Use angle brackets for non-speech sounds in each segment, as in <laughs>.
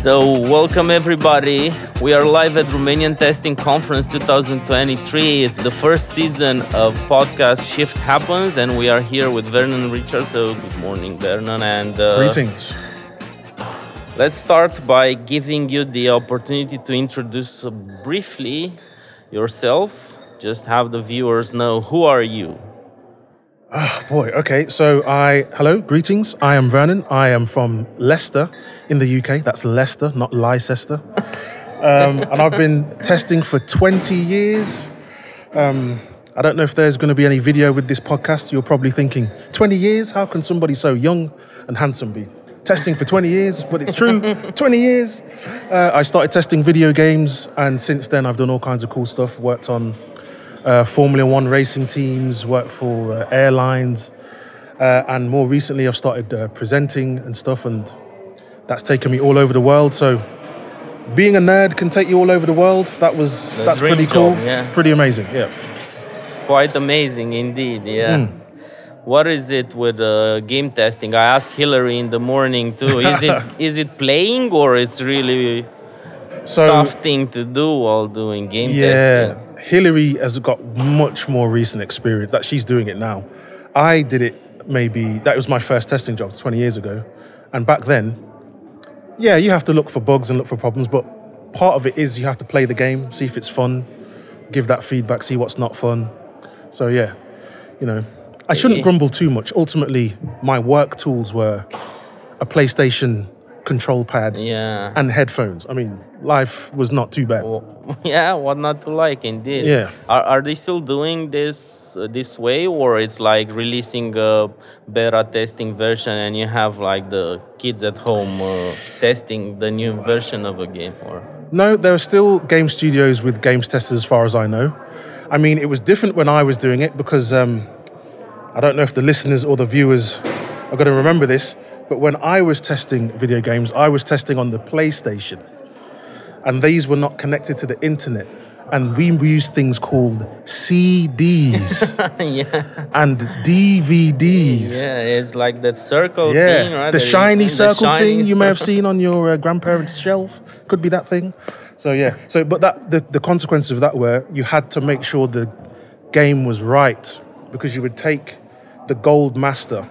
So, welcome everybody. We are live at Romanian Testing Conference 2023. It's the first season of podcast Shift Happens, and we are here with Vernon Richard. So, good morning, Vernon. And uh, greetings. Let's start by giving you the opportunity to introduce briefly yourself. Just have the viewers know who are you. Oh boy. Okay. So I hello, greetings. I am Vernon. I am from Leicester in the UK. That's Leicester, not Leicester. Um, and I've been testing for 20 years. Um, I don't know if there's going to be any video with this podcast. You're probably thinking, 20 years? How can somebody so young and handsome be testing for 20 years? But it's true, <laughs> 20 years. Uh, I started testing video games, and since then I've done all kinds of cool stuff. Worked on uh, Formula One racing teams, worked for uh, airlines, uh, and more recently I've started uh, presenting and stuff, and that's taken me all over the world. So being a nerd can take you all over the world. That was the that's pretty cool, job, yeah. pretty amazing. Yeah, quite amazing indeed. Yeah. Mm. What is it with uh, game testing? I asked Hillary in the morning too. <laughs> Is it is it playing or it's really so, tough thing to do while doing game yeah, testing? Hillary has got much more recent experience that she's doing it now. I did it maybe, that was my first testing job 20 years ago. And back then, yeah, you have to look for bugs and look for problems, but part of it is you have to play the game, see if it's fun, give that feedback, see what's not fun. So, yeah, you know, I shouldn't grumble too much. Ultimately, my work tools were a PlayStation control pad yeah. and headphones. I mean, life was not too bad. Well, <laughs> yeah, what not to like indeed. Yeah. Are, are they still doing this uh, this way or it's like releasing a beta testing version and you have like the kids at home uh, testing the new version of a game or No, there are still game studios with games testers as far as I know. I mean, it was different when I was doing it because um, I don't know if the listeners or the viewers are going to remember this, but when I was testing video games, I was testing on the PlayStation and these were not connected to the internet. And we used things called CDs <laughs> yeah. and DVDs. Yeah, it's like that circle yeah. thing, right? The shiny circle the shiny thing you may have seen on your uh, grandparents' shelf. Could be that thing. So yeah. So, but that the, the consequences of that were you had to make sure the game was right because you would take the gold master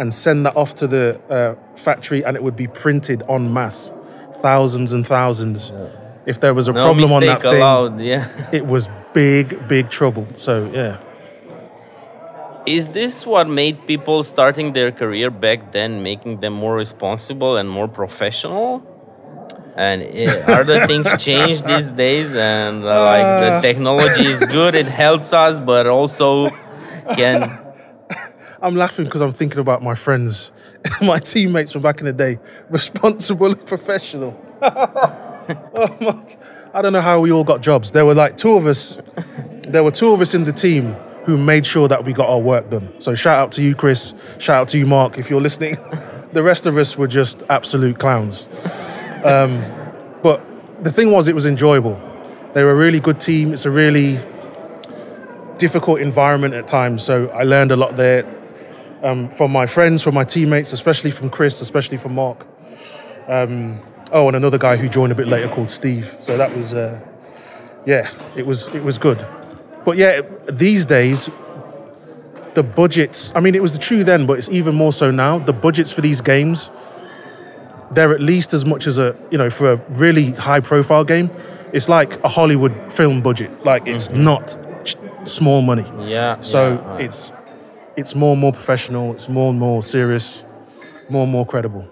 and send that off to the uh, factory and it would be printed en masse thousands and thousands. Yeah. If there was a no problem on that thing, yeah. <laughs> it was big, big trouble. So yeah. Is this what made people starting their career back then, making them more responsible and more professional? And it, are the things <laughs> changed these days? And uh, like the uh. technology is good, it helps us, but also can. I'm laughing because I'm thinking about my friends <laughs> my teammates from back in the day, <laughs> responsible and professional. <laughs> oh my, I don't know how we all got jobs. There were like two of us. There were two of us in the team who made sure that we got our work done. So shout out to you, Chris. Shout out to you, Mark, if you're listening. the rest of us were just absolute clowns. Um, but the thing was, it was enjoyable. They were a really good team. It's a really difficult environment at times. So I learned a lot there um, from my friends, from my teammates, especially from Chris, especially from Mark. Um, oh, and another guy who joined a bit later called Steve. So that was, uh, yeah, it was it was good. But yeah, these days, the budgets. I mean, it was true then, but it's even more so now. The budgets for these games, they're at least as much as a you know for a really high profile game. It's like a Hollywood film budget. Like it's mm-hmm. not small money. Yeah. So yeah, right. it's it's more and more professional, it's more and more serious, more and more credible.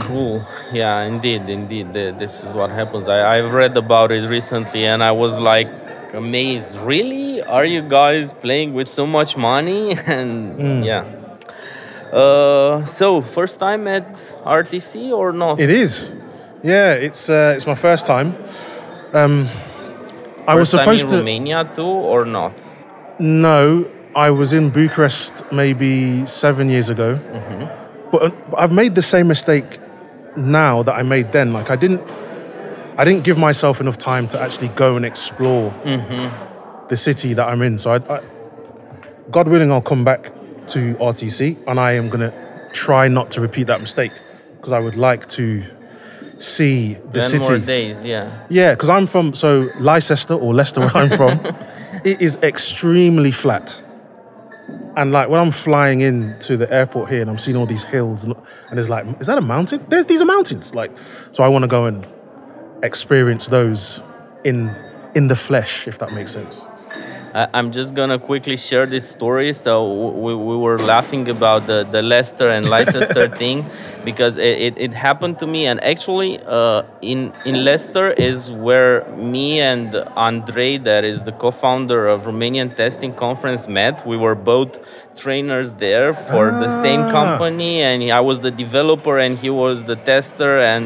Cool. Yeah, indeed, indeed. This is what happens. I, I've read about it recently and I was like amazed. Really? Are you guys playing with so much money? <laughs> And mm. yeah. Uh, so, first time at RTC or not? It is. Yeah, it's uh, it's my first time. Um, first I was supposed time in to Romania too, or not? No, I was in Bucharest maybe seven years ago, mm-hmm. but I've made the same mistake now that I made then. Like I didn't, I didn't give myself enough time to actually go and explore mm-hmm. the city that I'm in. So, I, I, God willing, I'll come back to RTC, and I am gonna try not to repeat that mistake because I would like to see the Ten city. more days, yeah. Yeah, because I'm from so Leicester or Leicester, where I'm from. <laughs> it is extremely flat, and like when I'm flying in to the airport here and I'm seeing all these hills, and, and there's like, is that a mountain? There's these are mountains. Like, so I want to go and experience those in in the flesh, if that makes sense. I'm just gonna quickly share this story. So we, we were laughing about the, the Leicester and Leicester <laughs> thing because it, it, it happened to me. And actually, uh, in in Leicester is where me and Andrei, that is the co-founder of Romanian Testing Conference, met. We were both trainers there for the same Ah. company, and I was the developer and he was the tester, and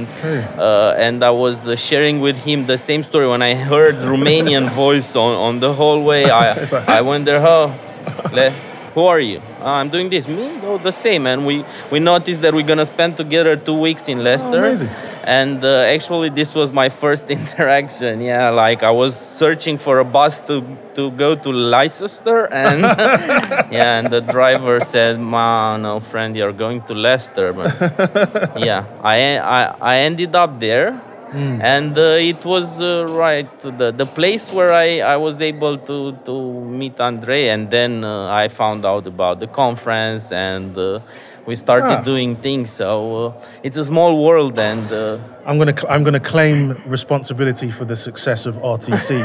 uh, and I was uh, sharing with him the same story when I heard Romanian <laughs> voice on, on the hallway. I <laughs> I went there, oh, who are you? "Oh, I'm doing this. Me? Oh, the same. And we we noticed that we're gonna spend together two weeks in Leicester. amazing. And uh, actually, this was my first <laughs> interaction. Yeah, like I was searching for a bus to to go to Leicester, and <laughs> yeah, and the driver said, "Ma, no, friend, you're going to Leicester." But <laughs> yeah, I I, I ended up there. And uh, it was uh, right the the place where I, I was able to, to meet Andre, and then uh, I found out about the conference, and uh, we started Ah. doing things. So uh, it's a small world, and uh, I'm gonna cl- I'm gonna claim responsibility for the success of RTC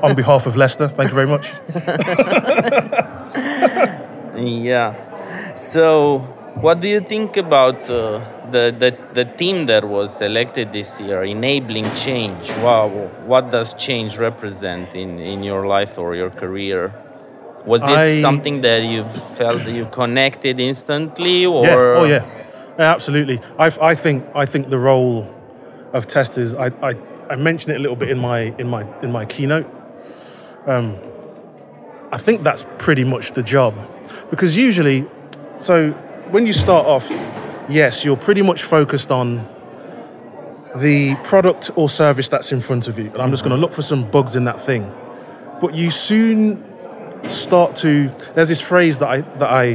<laughs> on behalf of Leicester. Thank you very much. <laughs> Yeah. So, what do you think about uh, the, the the team that was selected this year, enabling change? Wow, what does change represent in in your life or your career? Was it I- something that you felt that you connected instantly, or Yeah. Oh yeah. Yeah, absolutely. I, I think I think the role of testers. I, I, I mentioned it a little bit in my in my in my keynote. Um, I think that's pretty much the job, because usually, so when you start off, yes, you're pretty much focused on the product or service that's in front of you, and I'm just going to look for some bugs in that thing. But you soon start to. There's this phrase that I that I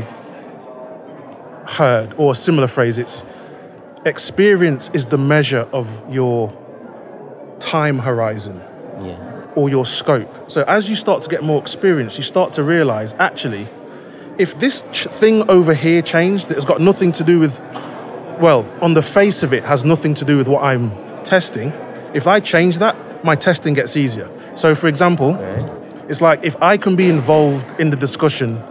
heard, or a similar phrase. It's experience is the measure of your time horizon yeah, or your scope. So as you start to get more experience, you start to realize actually, if this ch- thing over here changed, that has got nothing to do with, well, on the face of it, has nothing to do with what I'm testing. If I change that, my testing gets easier. So, for example, okay. it's like if I can be involved in the discussion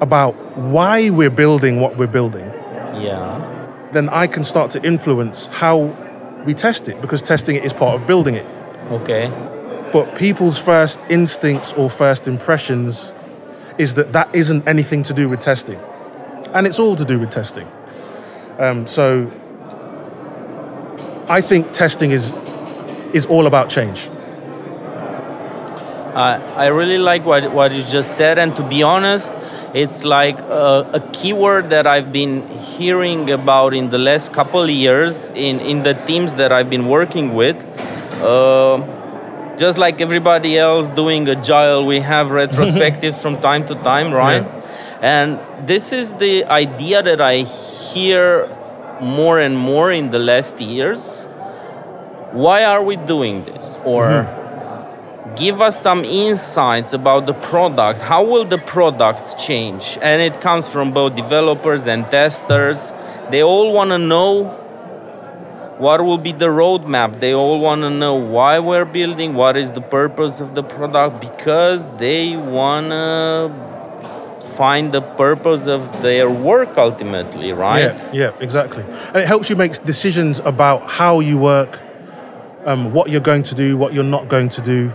about why we're building what we're building, yeah, then I can start to influence how we test it because testing it is part of building it. okay, But people's first instincts or first impressions is that that isn't anything to do with testing. And it's all to do with testing. Um, so I think testing is, is all about change. I, I really like what, what you just said, and to be honest, it's like a, a keyword that I've been hearing about in the last couple of years in, in the teams that I've been working with. Uh, just like everybody else doing agile, we have retrospectives from time to time, right? And this is the idea that I hear more and more in the last years. Why are we doing this? Or mm-hmm. give us some insights about the product. How will the product change? And it comes from both developers and testers. They all want to know what will be the roadmap. They all want to know why we're building, what is the purpose of the product, because they want to find the purpose of their work ultimately, right? Yeah, yeah, exactly. And it helps you make decisions about how you work, um, what you're going to do, what you're not going to do,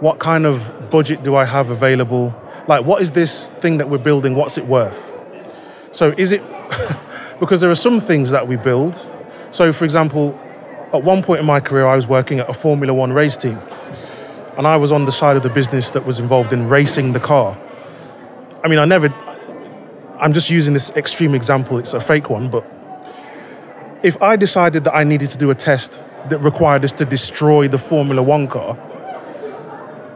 what kind of budget do I have available, like what is this thing that we're building, what's it worth? So is it <laughs> because there are some things that we build. So for example, at one point in my career, I was working at a Formula One race team, and I was on the side of the business that was involved in racing the car. I mean, I never. I'm just using this extreme example. It's a fake one, but if I decided that I needed to do a test that required us to destroy the Formula One car,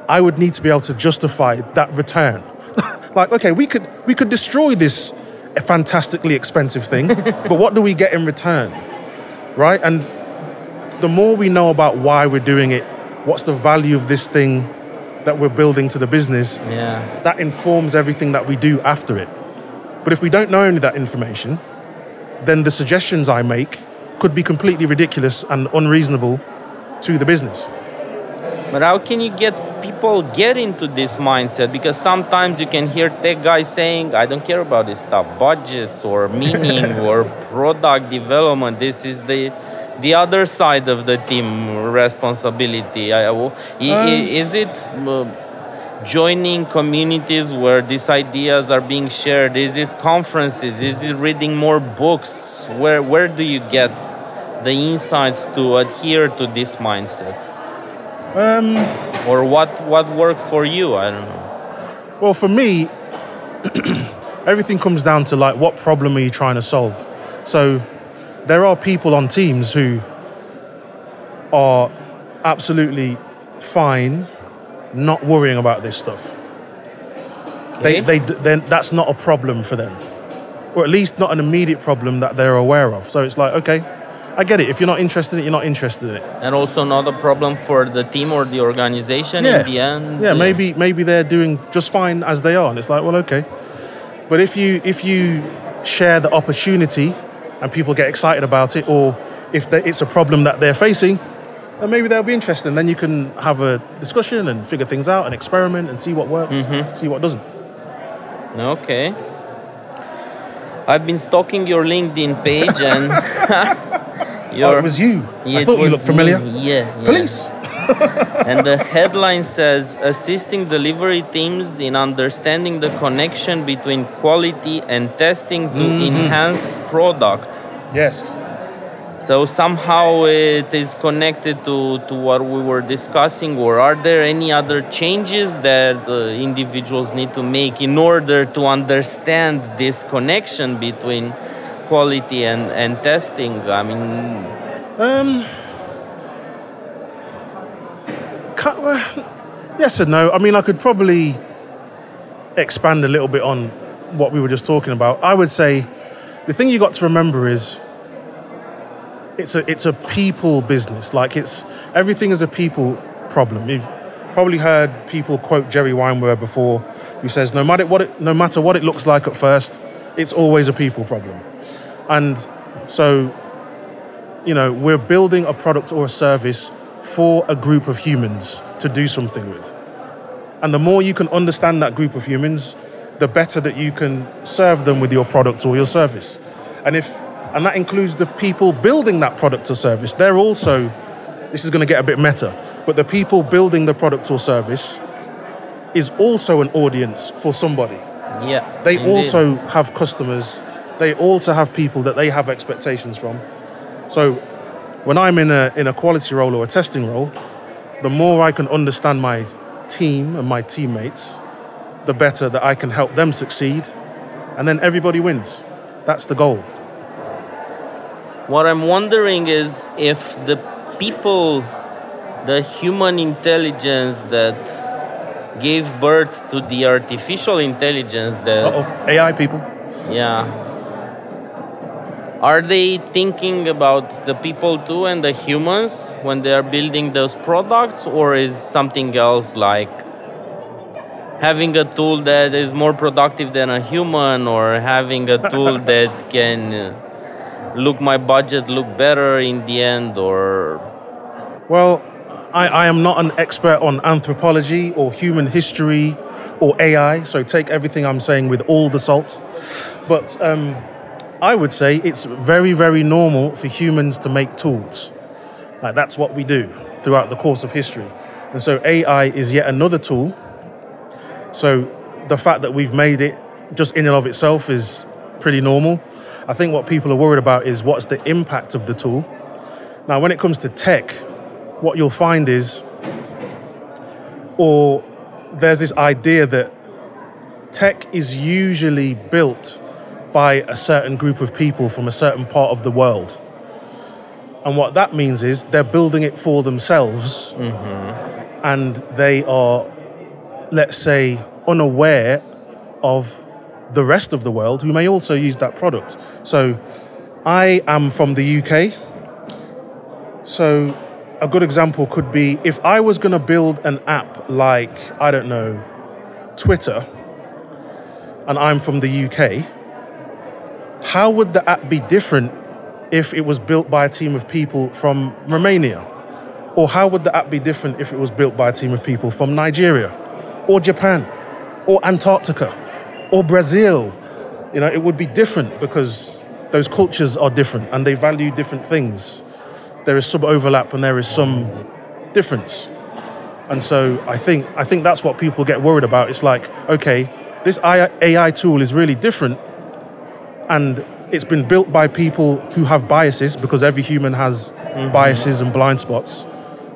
I would need to be able to justify that return. <laughs> like, okay, we could we could destroy this fantastically expensive thing, <laughs> but what do we get in return? Right? And the more we know about why we're doing it, what's the value of this thing that we're building to the business, Yeah. that informs everything that we do after it. But if we don't know any of that information, then the suggestions I make could be completely ridiculous and unreasonable to the business. But how can you get people get into this mindset? Because sometimes you can hear tech guys saying, "I don't care about this stuff, budgets or <laughs> meaning or product development. This is the the other side of the team responsibility." I- i- is it uh, joining communities where these ideas are being shared? Is this conferences? Is it reading more books? Where where do you get the insights to adhere to this mindset? Um, or what what worked for you i don't know well, for me, <clears throat> everything comes down to like what problem are you trying to solve? So there are people on teams who are absolutely fine not worrying about this stuff. They, Okay. they, then that's not a problem for them, or at least not an immediate problem that they're aware of. So it's like, okay, I get it. If you're not interested in it, you're not interested in it. and also not a problem for the team or the organization Yeah. in the end Yeah, maybe maybe they're doing just fine as they are, and it's like, well, okay. But if you if you share the opportunity and people get excited about it, or if they, it's a problem that they're facing, then maybe they'll be interested. And then you can have a discussion and figure things out and experiment and see what works, mm-hmm. see what doesn't. okay i've been stalking your linkedin page and <laughs> <laughs> Oh, it was you. I thought you looked familiar. yeah, yeah. Police. <laughs> and the headline says assisting delivery teams in understanding the connection between quality and testing to Mm-hmm. enhance product Yes. So somehow it is connected to, to what we were discussing, or are there any other changes that uh, individuals need to make in order to understand this connection between quality and, and testing? I mean, Um. Yes and no. I mean, I could probably expand a little bit on what we were just talking about. I would say the thing you got to remember is it's a it's a people business. Like it's everything is a people problem. You've probably heard people quote Jerry Weinberg before, who says no matter what it, no matter what it looks like at first, it's always a people problem. And so, you know, we're building a product or a service for a group of humans to do something with. And the more you can understand that group of humans, the better that you can serve them with your product or your service. And if and that includes the people building that product or service. They're also this is going to get a bit meta, but the people building the product or service is also an audience for somebody. yeah. They indeed. also have customers. They also have people that they have expectations from. So when I'm in a in a quality role or a testing role, the more I can understand my team and my teammates, the better that I can help them succeed. And then everybody wins. That's the goal. What I'm wondering is if the people, the human intelligence that gave birth to the artificial intelligence that Uh-oh. AI people. Yeah. Are they thinking about the people too and the humans when they are building those products, or is something else like having a tool that is more productive than a human, or having a tool <laughs> that can look my budget look better in the end, or Well, I, I am not an expert on anthropology or human history or AI, so take everything I'm saying with all the salt. But um, I would say it's very, very normal for humans to make tools. Like that's what we do throughout the course of history. And so AI is yet another tool. So the fact that we've made it just in and of itself is pretty normal. I think what people are worried about is what's the impact of the tool. Now, when it comes to tech, what you'll find is, or there's this idea that tech is usually built by a certain group of people from a certain part of the world. And what that means is they're building it for themselves mm-hmm. and they are, let's say, unaware of the rest of the world who may also use that product. So I am from the UK So, a good example could be if I was going to build an app like, I don't know, Twitter, and I'm from the UK, how would the app be different if it was built by a team of people from Romania? Or how would the app be different if it was built by a team of people from Nigeria, or Japan, or Antarctica, or Brazil? You know, it would be different because those cultures are different and they value different things. There is some overlap and there is some difference. And so I think I think that's what people get worried about. It's like, okay, this AI tool is really different and it's been built by people who have biases because every human has mm-hmm. biases and blind spots.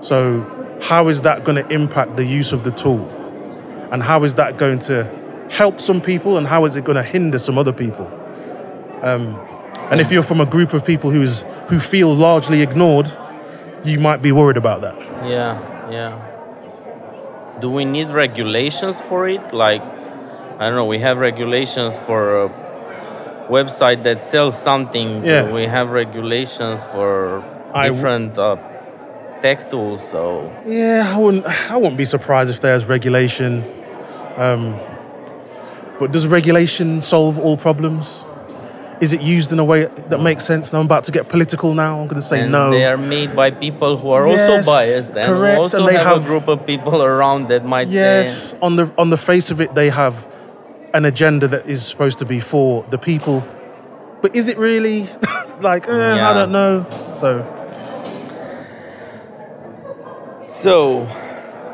So how is that going to impact the use of the tool? And how is that going to help some people and how is it going to hinder some other people? Um, and if you're from a group of people who's who feel largely ignored, you might be worried about that. Yeah, yeah. Do we need regulations for it? Like, I don't know. We have regulations for a website that sells something. Yeah. We have regulations for different uh, tech tools. So yeah, I wouldn't. I wouldn't be surprised if there's regulation. Um, but does regulation solve all problems? Is it used in a way that makes sense? Now I'm about to get political. Now I'm going to say and no. They are made by people who are yes, also biased, and correct. also and they have, have, a group of people around that might yes, say. on the on the face of it, they have an agenda that is supposed to be for the people, but is it really? <laughs> like, eh, yeah. I don't know. So. So,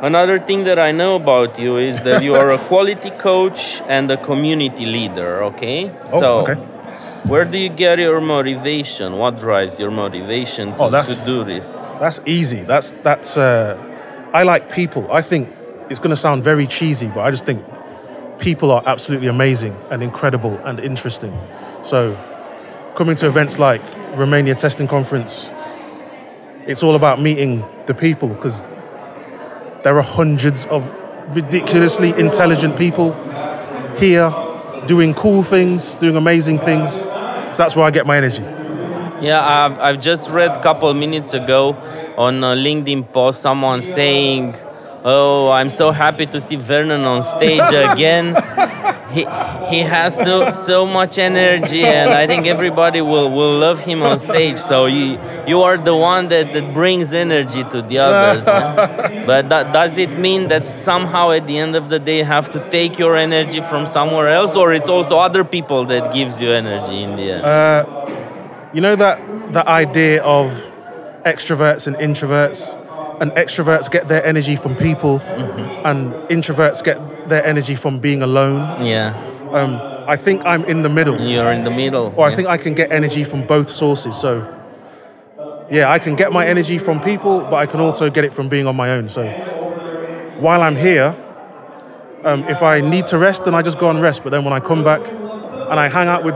Another thing that I know about you is that you are a <laughs> quality coach and a community leader, okay? Oh, so, okay. where do you get your motivation? What drives your motivation to, oh, to do this? That's easy. That's that's uh, I like people. I think it's going to sound very cheesy, but I just think people are absolutely amazing and incredible and interesting. So, coming to events like Romania Testing Conference, it's all about meeting the people because there are hundreds of ridiculously intelligent people here doing cool things, doing amazing things. So that's where I get my energy. Yeah, I've, I've just read a couple minutes ago on a LinkedIn post someone saying, Oh, I'm so happy to see Vernon on stage <laughs> again. he he has so so much energy and I think everybody will, will love him on stage. So you you are the one that, that brings energy to the others. yeah? <laughs> But that, does it mean that somehow at the end of the day you have to take your energy from somewhere else or it's also other people that gives you energy in the end? Uh, you know that the idea of extroverts and introverts and extroverts get their energy from people mm-hmm. and introverts get their energy from being alone. Yeah. Um, I think I'm in the middle. You're in the middle. Or I think I can get energy from both sources. So, yeah, I can get my energy from people, but I can also get it from being on my own. So, while I'm here, um, if I need to rest, then I just go and rest. But then when I come back and I hang out with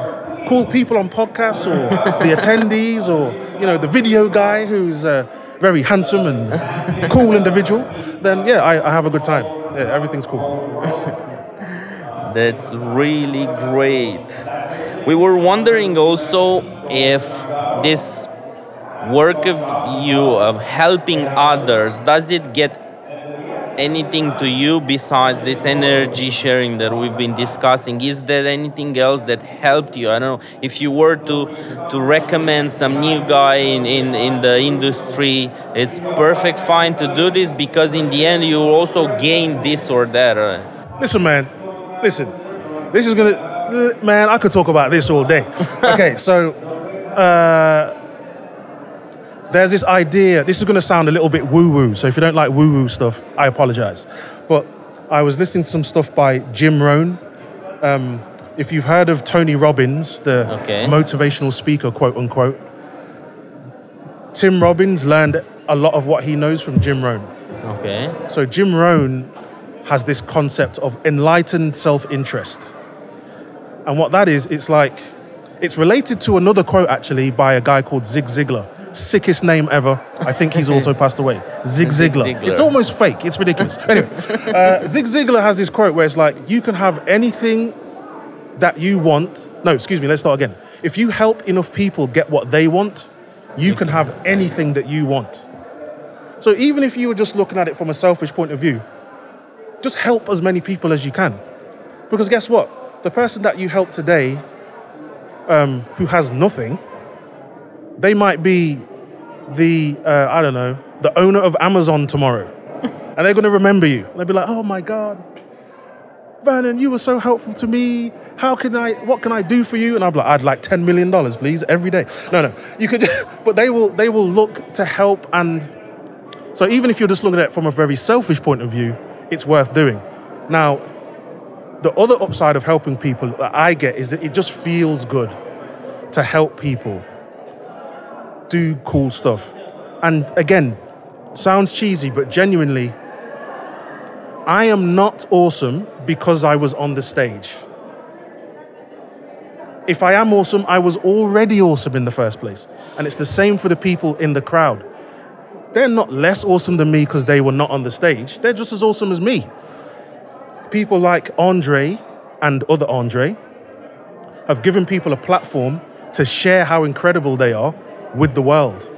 cool people on podcasts or <laughs> the attendees or, you know, the video guy who's uh, very handsome and cool individual, then yeah, I, I have a good time. Yeah, everything's cool. <laughs> That's really great. We were wondering also if this work of you of helping others does it get anything to you besides this energy sharing that we've been discussing? Is there anything else that helped you? I don't know if you were to to recommend some new guy in, in, in the industry, it's perfect fine to do this because in the end you also gain this or that. Listen, man, listen. This is gonna man, I could talk about this all day. <laughs> okay, so uh there's this idea, this is going to sound a little bit woo woo, so if you don't like woo woo stuff, I apologize. But I was listening to some stuff by Jim Rohn. Um, if you've heard of Tony Robbins, the okay. motivational speaker, quote unquote, Tim Robbins learned a lot of what he knows from Jim Rohn. Okay. So Jim Rohn has this concept of enlightened self interest. And what that is, it's like, it's related to another quote actually by a guy called Zig Ziglar sickest name ever. I think he's also <laughs> passed away. Zig Ziglar. Ziglar. It's almost fake. It's ridiculous. <laughs> anyway, uh, Zig Ziglar has this quote where it's like, you can have anything that you want. No, excuse me, let's start again. If you help enough people get what they want, you can have anything that you want. So even if you were just looking at it from a selfish point of view, just help as many people as you can. Because guess what? The person that you help today um, who has nothing, they might be the, uh, I don't know, the owner of Amazon tomorrow. and they're going to remember you. They'll be like, oh my God, Vernon, you were so helpful to me. How can I, what can I do for you? And I'm like, I'd like $10 million, please, every day. No, no, you could, <laughs> but they will, they will look to help. And so even if you're just looking at it from a very selfish point of view, it's worth doing. Now, the other upside of helping people that I get is that it just feels good to help people do cool stuff. And again, sounds cheesy, but genuinely, I am not awesome because I was on the stage. If I am awesome, I was already awesome in the first place. And it's the same for the people in the crowd. They're not less awesome than me because they were not on the stage. They're just as awesome as me. People like Andre and other Andre have given people a platform to share how incredible they are with the world.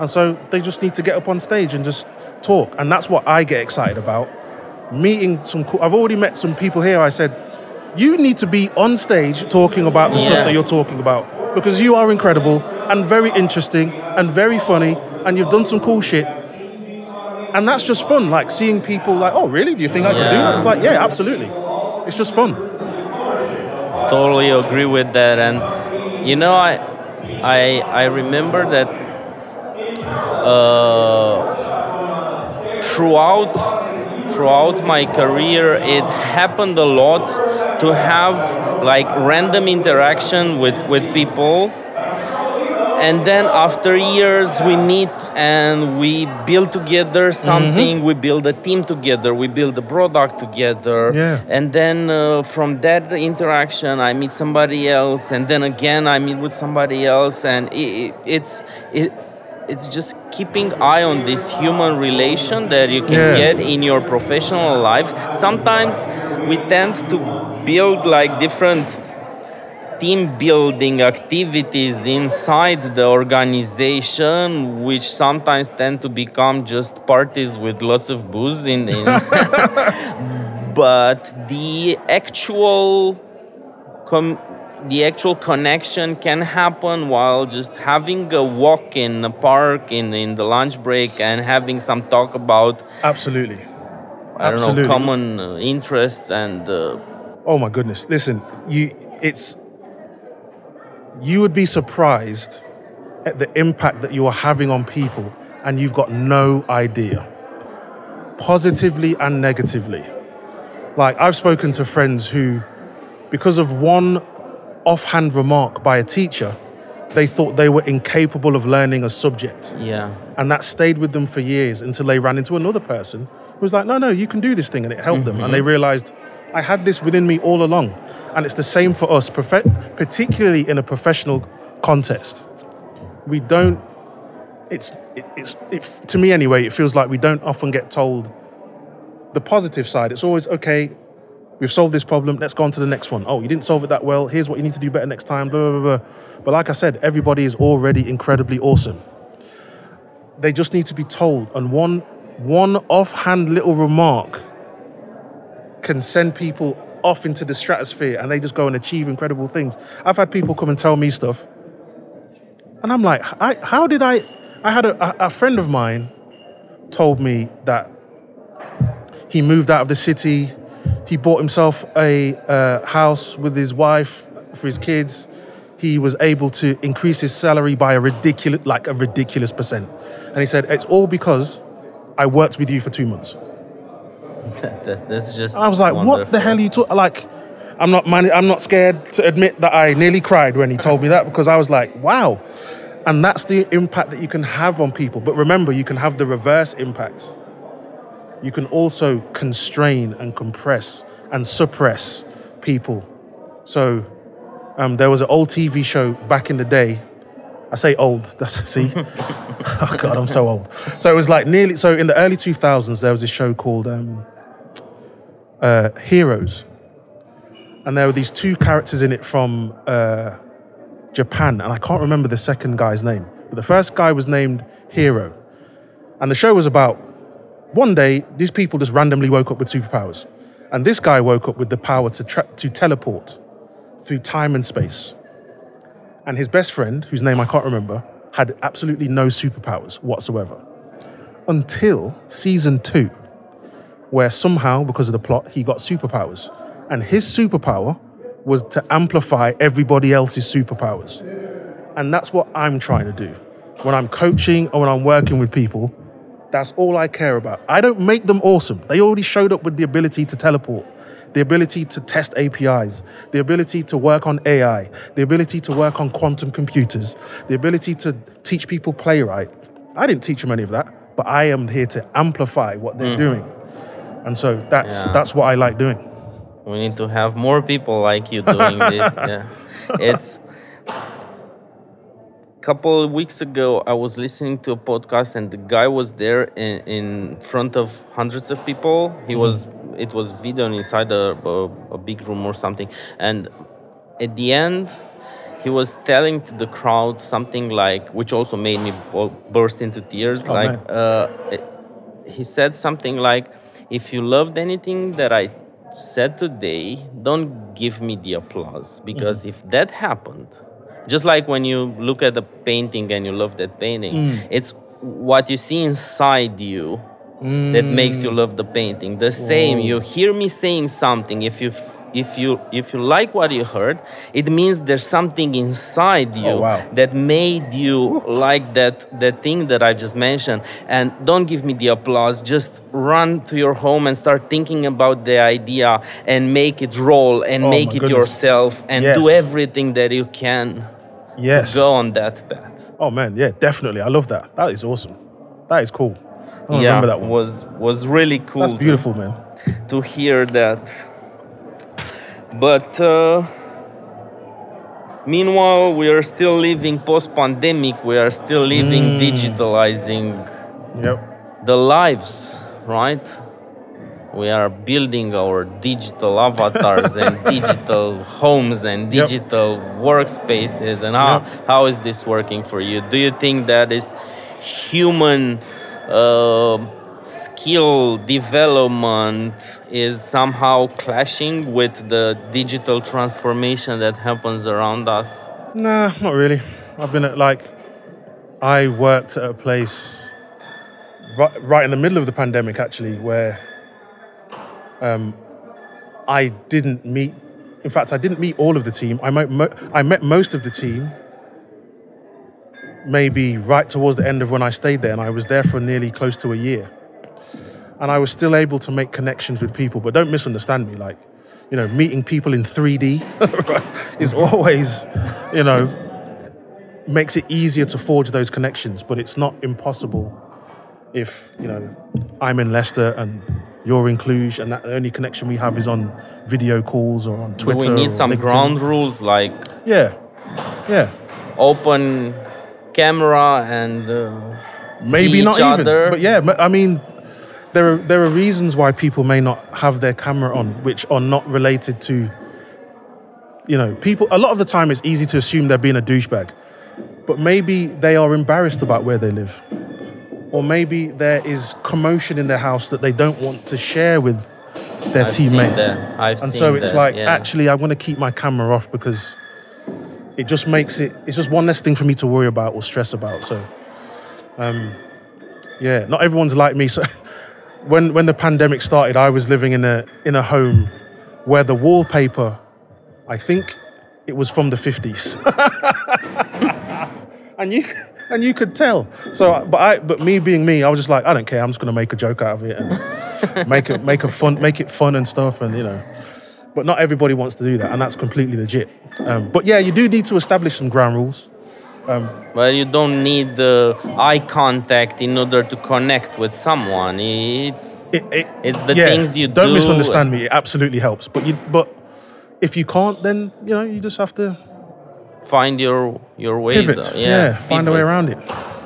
And so they just need to get up on stage and just talk. And that's what I get excited about. Meeting some cool, I've already met some people here. I said, you need to be on stage talking about the Yeah. stuff that you're talking about because you are incredible and very interesting and very funny and you've done some cool shit. And that's just fun, like seeing people like, oh, really? Do you think I can do that? It's like, yeah, absolutely. It's just fun. totally agree with that and you know i i i remember that uh, throughout throughout my career it happened a lot to have like random interaction with with people and then after years we meet and we build together something. We build a team together. We build a product together. Yeah. and then uh, from that interaction i meet somebody else. And then again i meet with somebody else. And it, it's it, it's just keeping eye on this human relation that you can Yeah. get in your professional life. Sometimes we tend to build like different team building activities inside the organization which sometimes tend to become just parties with lots of booze in, in <laughs> but the actual com- the actual connection can happen while just having a walk in a park in, in the lunch break and having some talk about Absolutely. I don't Absolutely. know common uh, interests and uh, Oh my goodness. Listen, you it's you would be surprised at the impact that you are having on people and you've got no idea. Positively and negatively. Like I've spoken to friends who because of one offhand remark by a teacher, they thought they were incapable of learning a subject. yeah And that stayed with them for years until they ran into another person who was like, no, no, you can do this thing. And it helped them. And they mm-hmm. realized, I had this within me all along. And it's the same for us, particularly in a professional context. We don't, it's, it, it's it, to me anyway, it feels like we don't often get told the positive side. It's always, okay, we've solved this problem, let's go on to the next one. Oh, you didn't solve it that well, here's what you need to do better next time, blah, blah, blah. blah. But like I said, everybody is already incredibly awesome they just need to be told. And one one offhand little remark can send people off into the stratosphere and they just go and achieve incredible things. I've had people come and tell me stuff. And I'm like, I, how did I? I had a, a, friend of mine told me that he moved out of the city. He bought himself a uh, house with his wife for his kids. He was able to increase his salary by a ridiculous, like a ridiculous percent. And he said, "It's all because I worked with you for two months." That, <laughs> that- that's just I was like, "What the hell are you talking?" Like, I'm not, man, I'm not scared to admit that I nearly cried when he told me that because I was like, "Wow." And that's the impact that you can have on people. But remember, you can have the reverse impact. You can also constrain and compress and suppress people. So um, there was an old TV show back in the day. I say old. <laughs> That's see. <laughs> oh God, I'm so old. So it was like nearly. So in the early 2000s, there was a show called um, uh, Heroes, and there were these two characters in it from uh, Japan, and I can't remember the second guy's name, But the first guy was named Hiro. And the show was about one day, these people just randomly woke up with superpowers. And this guy woke up with the power to, tra- to teleport through time and space. And his best friend, whose name I can't remember, had absolutely no superpowers whatsoever. Until season two, where somehow, because of the plot, he got superpowers. And his superpower was to amplify everybody else's superpowers. And that's what I'm trying to do. When I'm coaching or when I'm working with people, that's all I care about. I don't make them awesome. They already showed up with the ability to teleport, the ability to test APIs, the ability to work on AI, the ability to work on quantum computers, the ability to teach people playwright. I didn't teach them any of that, but I am here to amplify what they're mm. doing. And so that's Yeah. that's what I like doing. We need to have more people like you doing <laughs> this. Yeah, it's. Couple of weeks ago, I was listening to a podcast, and the guy was there in, in front of hundreds of people. He was. It was video inside a, a, a big room or something, and at the end, he was telling to the crowd something like, which also made me bu- burst into tears. Oh, like, uh, he said something like, "If you loved anything that I said today, don't give me the applause because mm-hmm. if that happened, just like when you look at a painting and you love that painting, mm. it's what you see inside you that makes you mm. love the painting. The same, you hear me saying something. If you if you if you like what you heard, it means there's something inside oh, you Oh, wow. that made you like that that thing that I just mentioned. And don't give me the applause. Just run to your home and start thinking about the idea and make it roll and Oh, make it goodness. yourself and do everything that you can Yes. go on that path. Oh man, yeah, definitely. I love that. That is awesome. That is cool. I yeah, remember that one. was was really cool. That's to- beautiful, man. to hear that. But uh, meanwhile, we are still living post pandemic, we are still living digitalizing Yep. the lives, right? We are building our digital avatars and <laughs> digital homes and Yep. digital workspaces. And how, Yep. how is this working for you? Do you think that is human uh, skill development is somehow clashing with the digital transformation that happens around us? Nah, not really. I've been at like, I worked at a place right, right in the middle of the pandemic, actually, where um, I didn't meet. In fact, I didn't meet all of the team. I met, mo- I met most of the team. Maybe right towards the end of when I stayed there, and I was there for nearly close to a year. And I was still able to make connections with people. But don't misunderstand me. Like, you know, meeting people in 3D right, <laughs> is always, you know, makes it easier to forge those connections. But it's not impossible if, you know, I'm in Leicester and you're in Cluj and that the only connection we have is on video calls or on Do Twitter. we need some LinkedIn. ground rules like Yeah. Yeah. open camera and uh, maybe see not each even other? but yeah but i mean there are there are reasons why people may not have their camera on which are not related to you know people a lot of the time it's easy to assume they're being a douchebag but maybe they are embarrassed about where they live or maybe there is commotion in their house that they don't want to share with their I've seen teammates. I've and so it's that, like yeah. actually i want to keep my camera off because it just makes it it's just one less thing for me to worry about or stress about so um yeah not everyone's like me so <laughs> when when the pandemic started i was living in a in a home where the wallpaper i think it was from the 50s <laughs> and you and you could tell. So but i but me being me i was just like i don't care i'm just to make a joke out of it and <laughs> make it make a fun make it fun and stuff and you know. But not everybody wants to do that and that's completely legit. Um, but yeah you do need to establish some ground rules Well, you don't need the eye contact in order to connect with someone. It's It- it- it's the yeah, things you don't do. misunderstand me. It absolutely helps, but you but if you can't, then you know you just have to Find your your ways. pivot. uh, Yeah, find a way around it.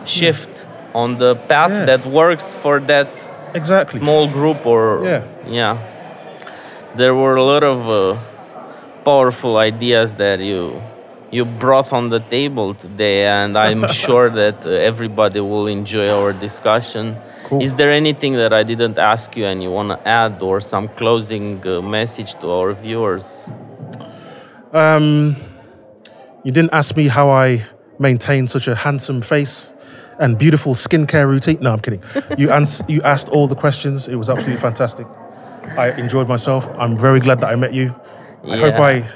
Shift on the path Yeah. that works for that Exactly. small group or Yeah. yeah. There were a lot of uh, powerful ideas that you you brought on the table today, and I'm <laughs> sure that uh, everybody will enjoy our discussion. Cool. Is there anything that I didn't ask you and you want to add, or some closing uh, message to our viewers? Um, you didn't ask me how I maintain such a handsome face and beautiful skincare routine. No, I'm kidding. <laughs> You, ans- you asked all the questions. It was absolutely fantastic. I enjoyed myself. I'm very glad that I met you. I hope I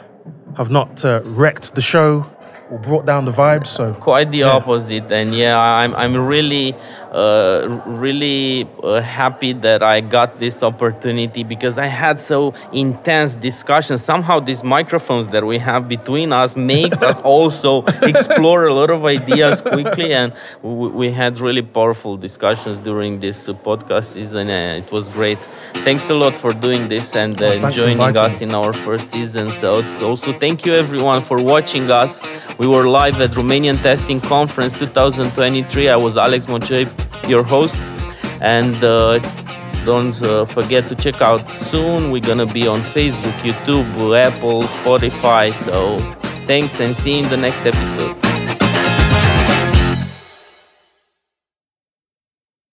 have not uh, wrecked the show or brought down the vibes. So quite the opposite and yeah i'm, I'm really uh, really uh, happy that i got this opportunity because i had so intense discussions somehow these microphones that we have between us makes us <laughs> also explore a lot of ideas quickly and we, we had really powerful discussions during this uh, podcast season and it was great thanks a lot for doing this and uh, Oh, joining us in our first season. So also thank you everyone for watching us. We were live at Romanian Testing Conference 2023. I was Alex Mocioi, your host, and uh, don't uh, forget to check out soon. We're gonna be on Facebook, YouTube, Apple, Spotify. So thanks and see you in the next episode.